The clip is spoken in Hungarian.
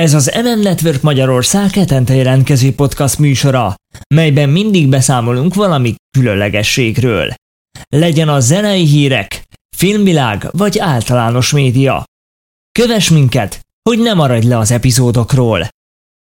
Ez az MM Network Magyarország hetente jelentkező podcast műsora, melyben mindig beszámolunk valami különlegességről. Legyen a zenei hírek, filmvilág vagy általános média. Kövess minket, hogy ne maradj le az epizódokról.